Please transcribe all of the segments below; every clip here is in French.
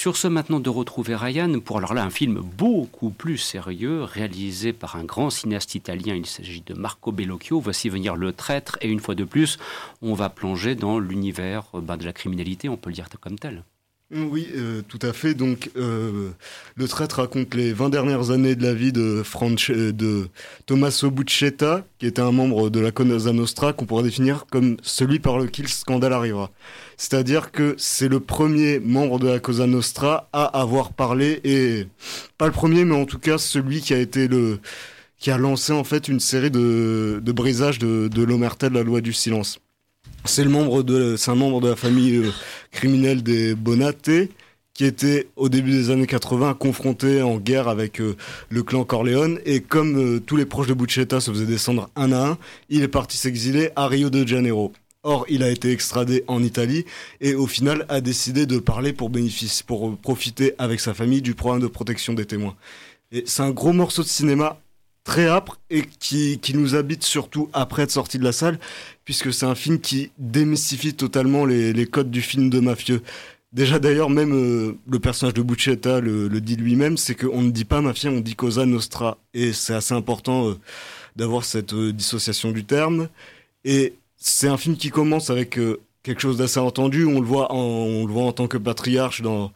Sur ce maintenant de retrouver Ryan pour alors là un film beaucoup plus sérieux réalisé par un grand cinéaste italien, il s'agit de Marco Bellocchio. Voici venir Le Traître et une fois de plus, on va plonger dans l'univers ben, de la criminalité, on peut le dire comme tel. Oui, euh, tout à fait. Donc, euh, le traître raconte les 20 dernières années de la vie de, euh, de Tommaso Buccetta, qui était un membre de la Cosa Nostra, qu'on pourrait définir comme celui par lequel le scandale arrivera. C'est-à-dire que c'est le premier membre de la Cosa Nostra à avoir parlé, et pas le premier, mais en tout cas celui qui a été le qui a lancé en fait une série de, de brisages de, de l'omerta de la loi du silence. C'est le un membre de la famille euh, criminelle des Bonate qui était au début des années 80 confronté en guerre avec euh, le clan Corleone et comme euh, tous les proches de Buccetta se faisaient descendre un à un, il est parti s'exiler à Rio de Janeiro. Or, il a été extradé en Italie et au final a décidé de parler pour bénéficier, pour profiter avec sa famille du programme de protection des témoins. Et c'est un gros morceau de cinéma très âpre et qui, qui nous habite surtout après être sorti de la salle, puisque c'est un film qui démystifie totalement les, les codes du film de mafieux. Déjà d'ailleurs, même euh, le personnage de Buccetta le, le dit lui-même, c'est qu'on ne dit pas mafia, on dit Cosa Nostra. Et c'est assez important euh, d'avoir cette euh, dissociation du terme. Et c'est un film qui commence avec quelque chose d'assez entendu. On le voit en, on le voit en tant que patriarche dans,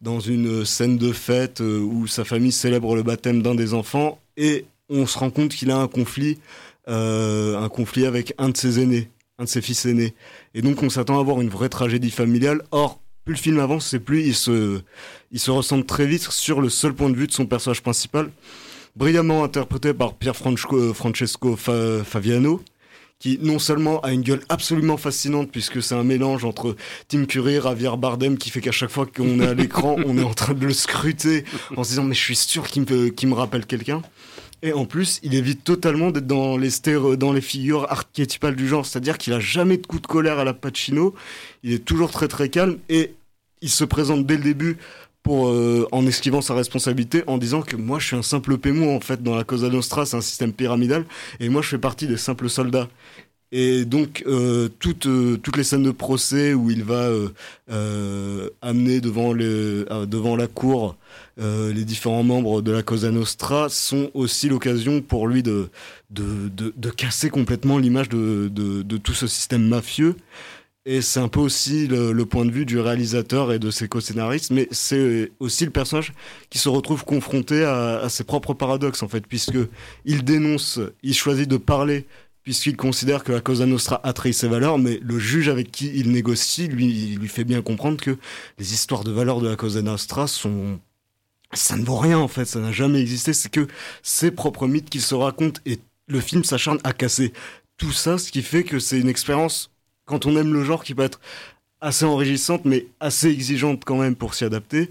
dans une scène de fête où sa famille célèbre le baptême d'un des enfants. Et on se rend compte qu'il a un conflit, euh, un conflit avec un de ses aînés, un de ses fils aînés. Et donc on s'attend à avoir une vraie tragédie familiale. Or, plus le film avance, c'est plus il se, il se ressemble très vite sur le seul point de vue de son personnage principal, brillamment interprété par Pierre Francesco Faviano, qui non seulement a une gueule absolument fascinante puisque c'est un mélange entre Tim Curry, Javier Bardem qui fait qu'à chaque fois qu'on est à l'écran, on est en train de le scruter en se disant mais je suis sûr qu'il me, qu'il me rappelle quelqu'un. Et en plus, il évite totalement d'être dans les dans les figures archétypales du genre, c'est-à-dire qu'il a jamais de coup de colère à la Pacino, il est toujours très très calme. Et il se présente dès le début euh, en esquivant sa responsabilité en disant que moi je suis un simple pémo en fait dans la Cosa Nostra, c'est un système pyramidal. Et moi je fais partie des simples soldats. Et donc euh, toutes euh, toutes les scènes de procès où il va euh, amener devant devant la cour les différents membres de la Cosa Nostra sont aussi l'occasion pour lui de de, de, casser complètement l'image de, de, tout ce système mafieux. Et c'est un peu aussi le, le, point de vue du réalisateur et de ses co-scénaristes, mais c'est aussi le personnage qui se retrouve confronté à, à, ses propres paradoxes en fait, puisque il dénonce, il choisit de parler puisqu'il considère que la Cosa Nostra a trahi ses valeurs, mais le juge avec qui il négocie, lui, lui fait bien comprendre que les histoires de valeurs de la Cosa Nostra sont... Ça ne vaut rien en fait, ça n'a jamais existé, c'est que ses propres mythes qu'il se raconte et le film s'acharne à casser tout ça, ce qui fait que c'est une expérience, quand on aime le genre, qui peut être assez enrichissante, mais assez exigeante quand même pour s'y adapter.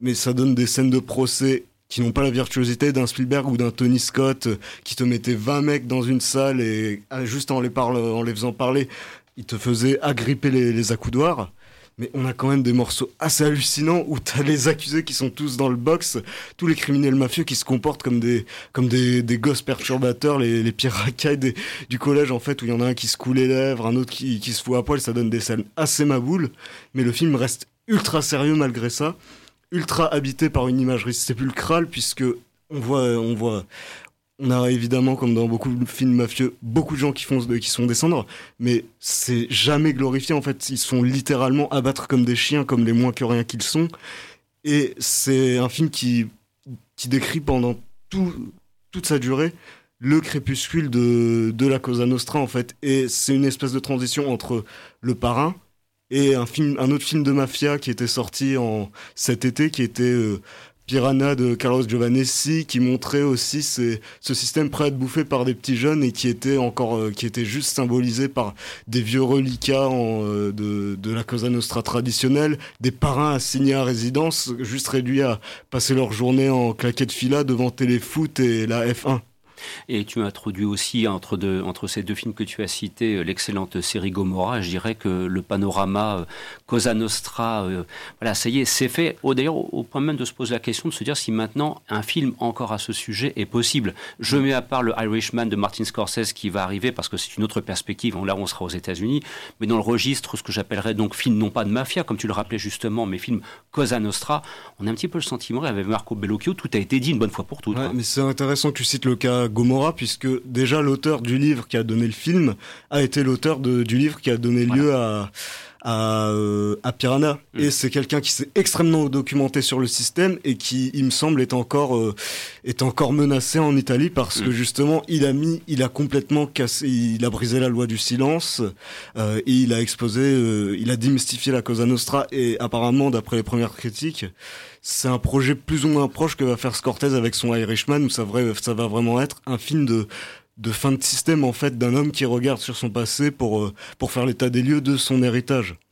Mais ça donne des scènes de procès qui n'ont pas la virtuosité d'un Spielberg ou d'un Tony Scott euh, qui te mettait 20 mecs dans une salle et ah, juste en les, parle, en les faisant parler, il te faisait agripper les, accoudoirs. Mais on a quand même des morceaux assez hallucinants où t'as les accusés qui sont tous dans le box, tous les criminels mafieux qui se comportent comme des, comme des gosses perturbateurs, les, les pires racailles du collège en fait, où il y en a un qui se coule les lèvres, un autre qui, qui se fout à poil, ça donne des scènes assez maboules. Mais le film reste ultra sérieux malgré ça ultra habité par une imagerie sépulcrale puisque on voit, on voit, on a évidemment, comme dans beaucoup de films mafieux, beaucoup de gens qui font, qui sont descendre, mais c'est jamais glorifié. En fait, ils sont littéralement abattre comme des chiens, comme les moins que rien qu'ils sont. Et c'est un film qui, qui décrit pendant tout, toute sa durée le crépuscule de, de la Cosa Nostra, en fait. Et c'est une espèce de transition entre le parrain, et un film, un autre film de mafia qui était sorti en cet été, qui était euh, Piranha de Carlos Giovannessi, qui montrait aussi ce système prêt à être bouffé par des petits jeunes et qui était encore, euh, qui était juste symbolisé par des vieux reliquats euh, de, la Cosa Nostra traditionnelle, des parrains assignés à résidence, juste réduits à passer leur journée en claquette fila devant téléfoot et la F1. Et tu as introduit aussi entre, deux, entre ces deux films que tu as cités euh, l'excellente série Gomorrah. Je dirais que le panorama euh, Cosa Nostra, euh, voilà, ça y est, c'est fait. D'ailleurs, au point même de se poser la question de se dire si maintenant un film encore à ce sujet est possible. Je mets à part le Irishman de Martin Scorsese qui va arriver parce que c'est une autre perspective. Là, on sera aux États-Unis, mais dans le registre, ce que j'appellerais donc film non pas de mafia, comme tu le rappelais justement, mais film Cosa Nostra, on a un petit peu le sentiment avec Marco Bellocchio, tout a été dit une bonne fois pour toutes. Ouais, mais c'est intéressant que tu cites le cas Gomorrah, puisque déjà l'auteur du livre qui a donné le film a été l'auteur du livre qui a donné lieu à à, euh, à Piranha. Mm. Et c'est quelqu'un qui s'est extrêmement documenté sur le système et qui, il me semble, est encore, euh, est encore menacé en Italie parce que mm. justement, il a mis, il a complètement cassé, il a brisé la loi du silence euh, et il a exposé, euh, il a démystifié la Cosa Nostra et apparemment, d'après les premières critiques, c'est un projet plus ou moins proche que va faire Scorsese avec son Irishman où ça, vrai, ça va vraiment être un film de de fin de système en fait d'un homme qui regarde sur son passé pour, euh, pour faire l'état des lieux de son héritage.